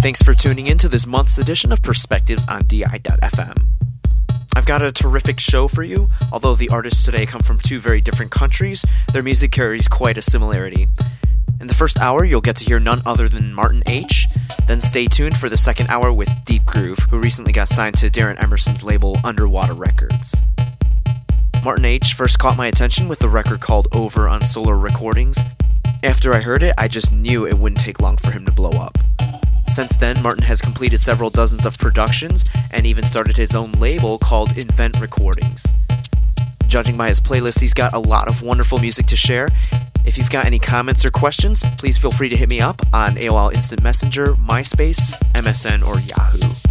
thanks for tuning in to this month's edition of Perspectives on DI.FM. I've got a terrific show for you. Although the artists today come from two very different countries, their music carries quite a similarity. In the first hour, you'll get to hear none other than Martin H. Then stay tuned for the second hour with Deep Groove, who recently got signed to Darren Emerson's label Underwater Records. Martin H. first caught my attention with the record called Over on Solar Recordings. After I heard it, I just knew it wouldn't take long for him to blow up. Since then, Martin has completed several dozens of productions and even started his own label called Invent Recordings. Judging by his playlist, he's got a lot of wonderful music to share. If you've got any comments or questions, please feel free to hit me up on AOL Instant Messenger, MySpace, MSN, or Yahoo.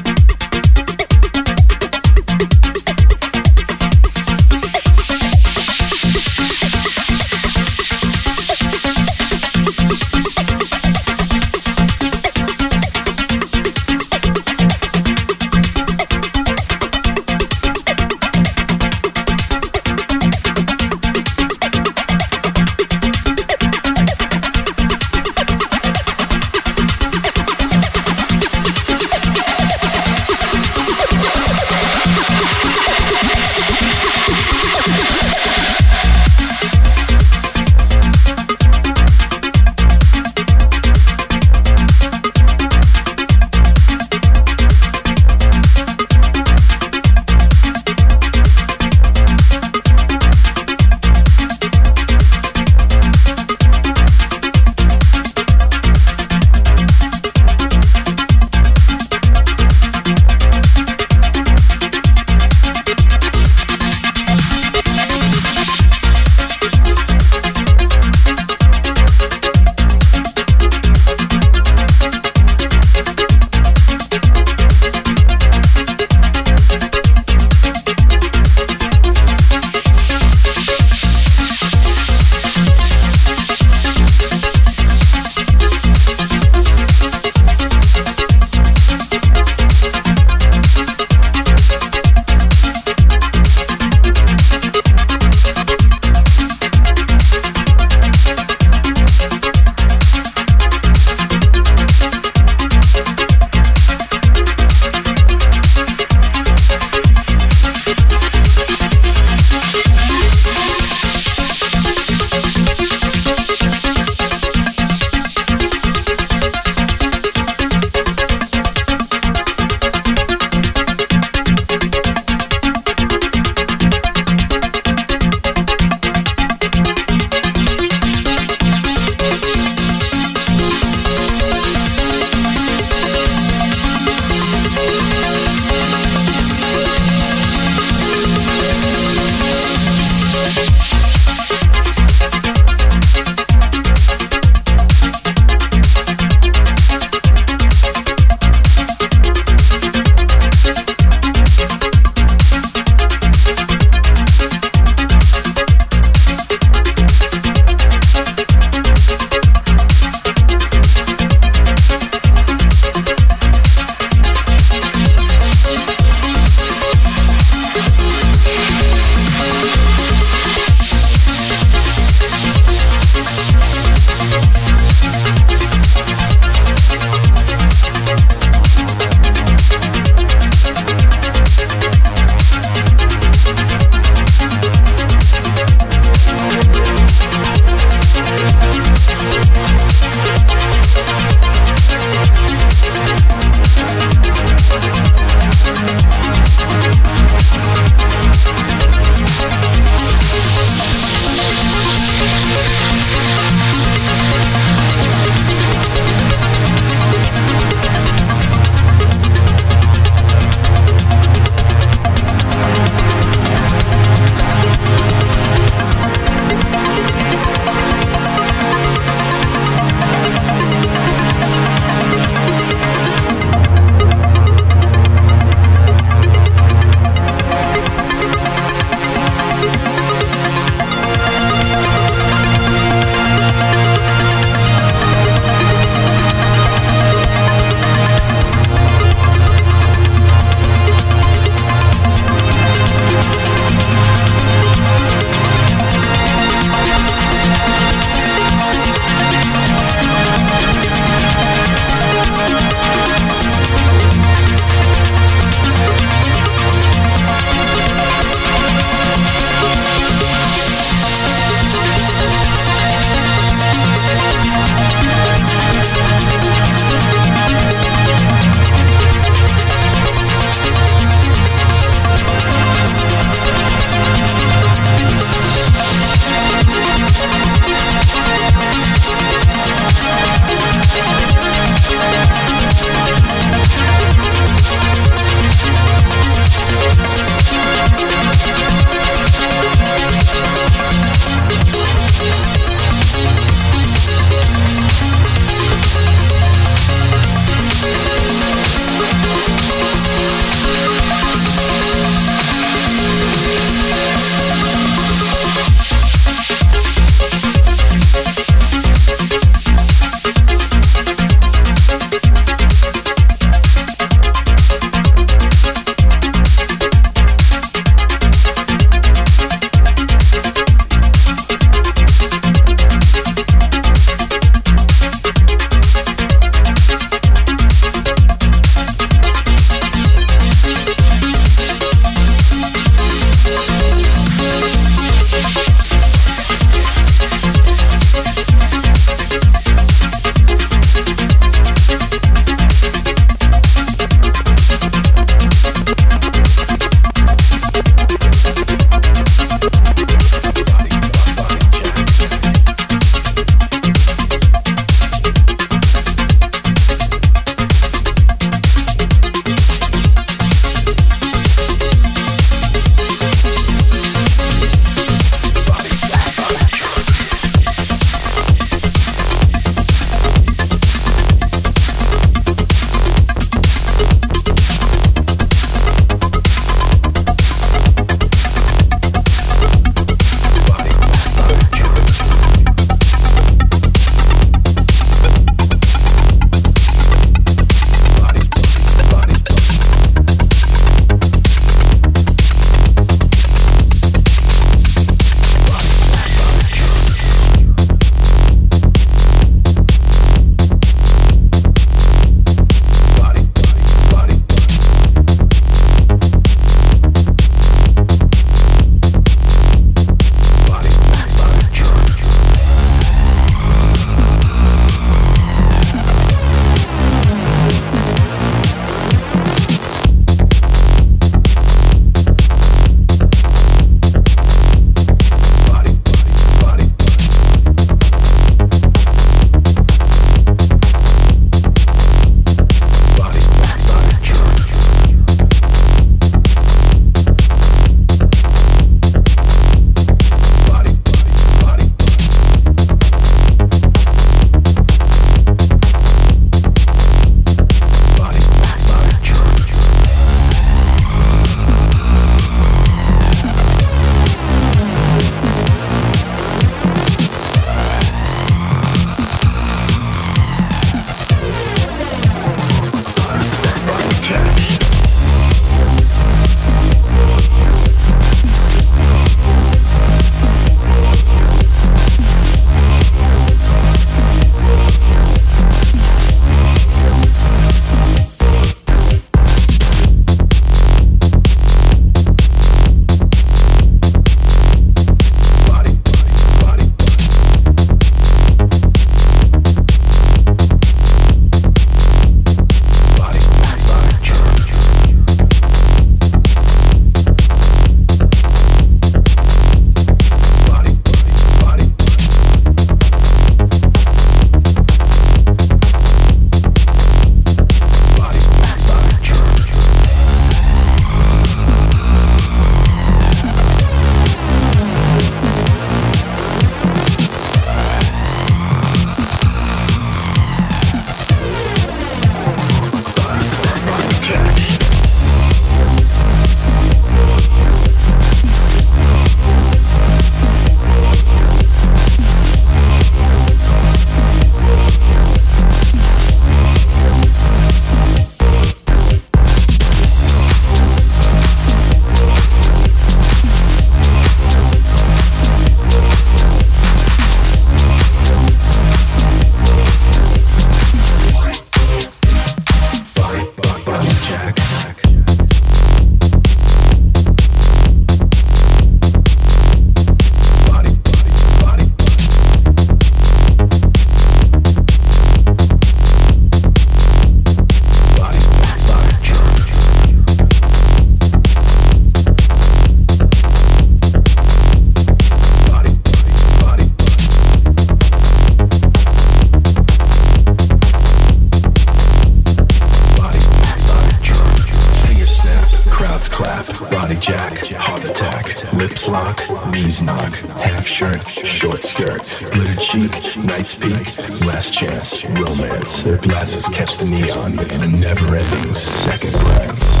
Half shirt, short skirt, glitter cheek, night's peak, last chance, romance. Their glasses catch the neon in a never-ending second glance.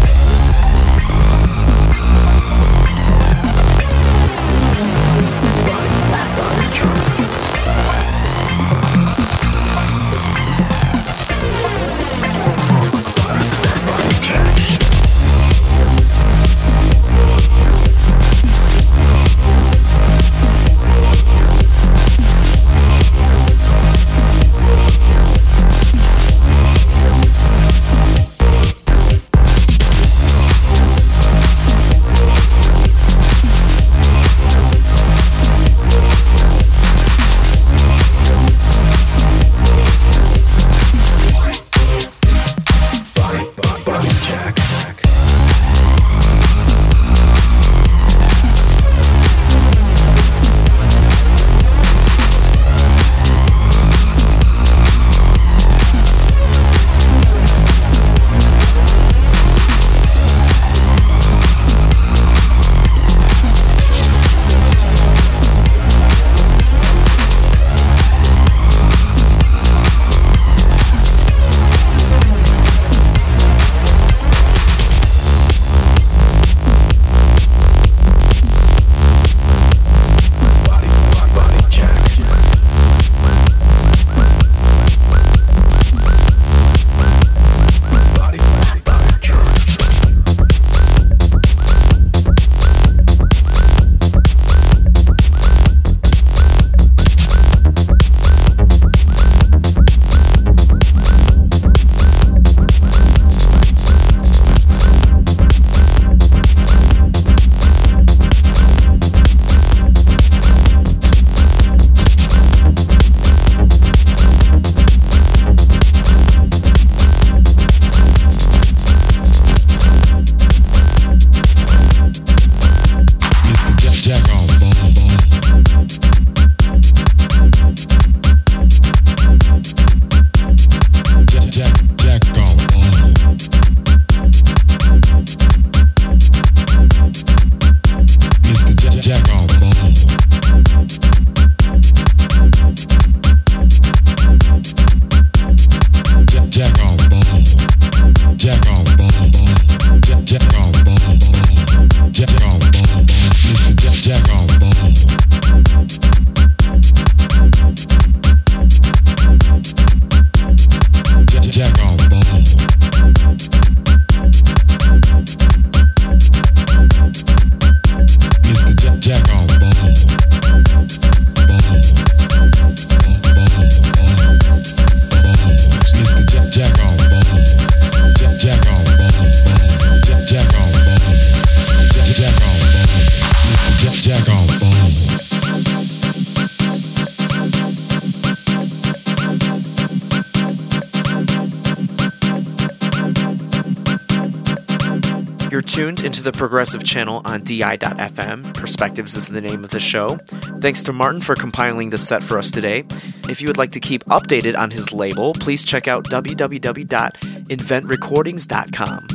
To the Progressive channel on DI.FM. Perspectives is the name of the show. Thanks to Martin for compiling the set for us today. If you would like to keep updated on his label, please check out www.inventrecordings.com.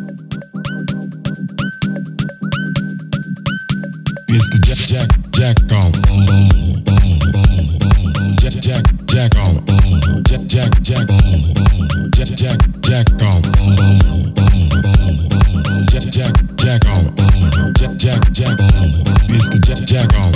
It's the Jack Jack Jack off. Jack Jack Jack off. Jack Jack Jack Jack Jack Jack Jack, Jack off. Jack, Jack, Jack off. Mr. Jack, Jack.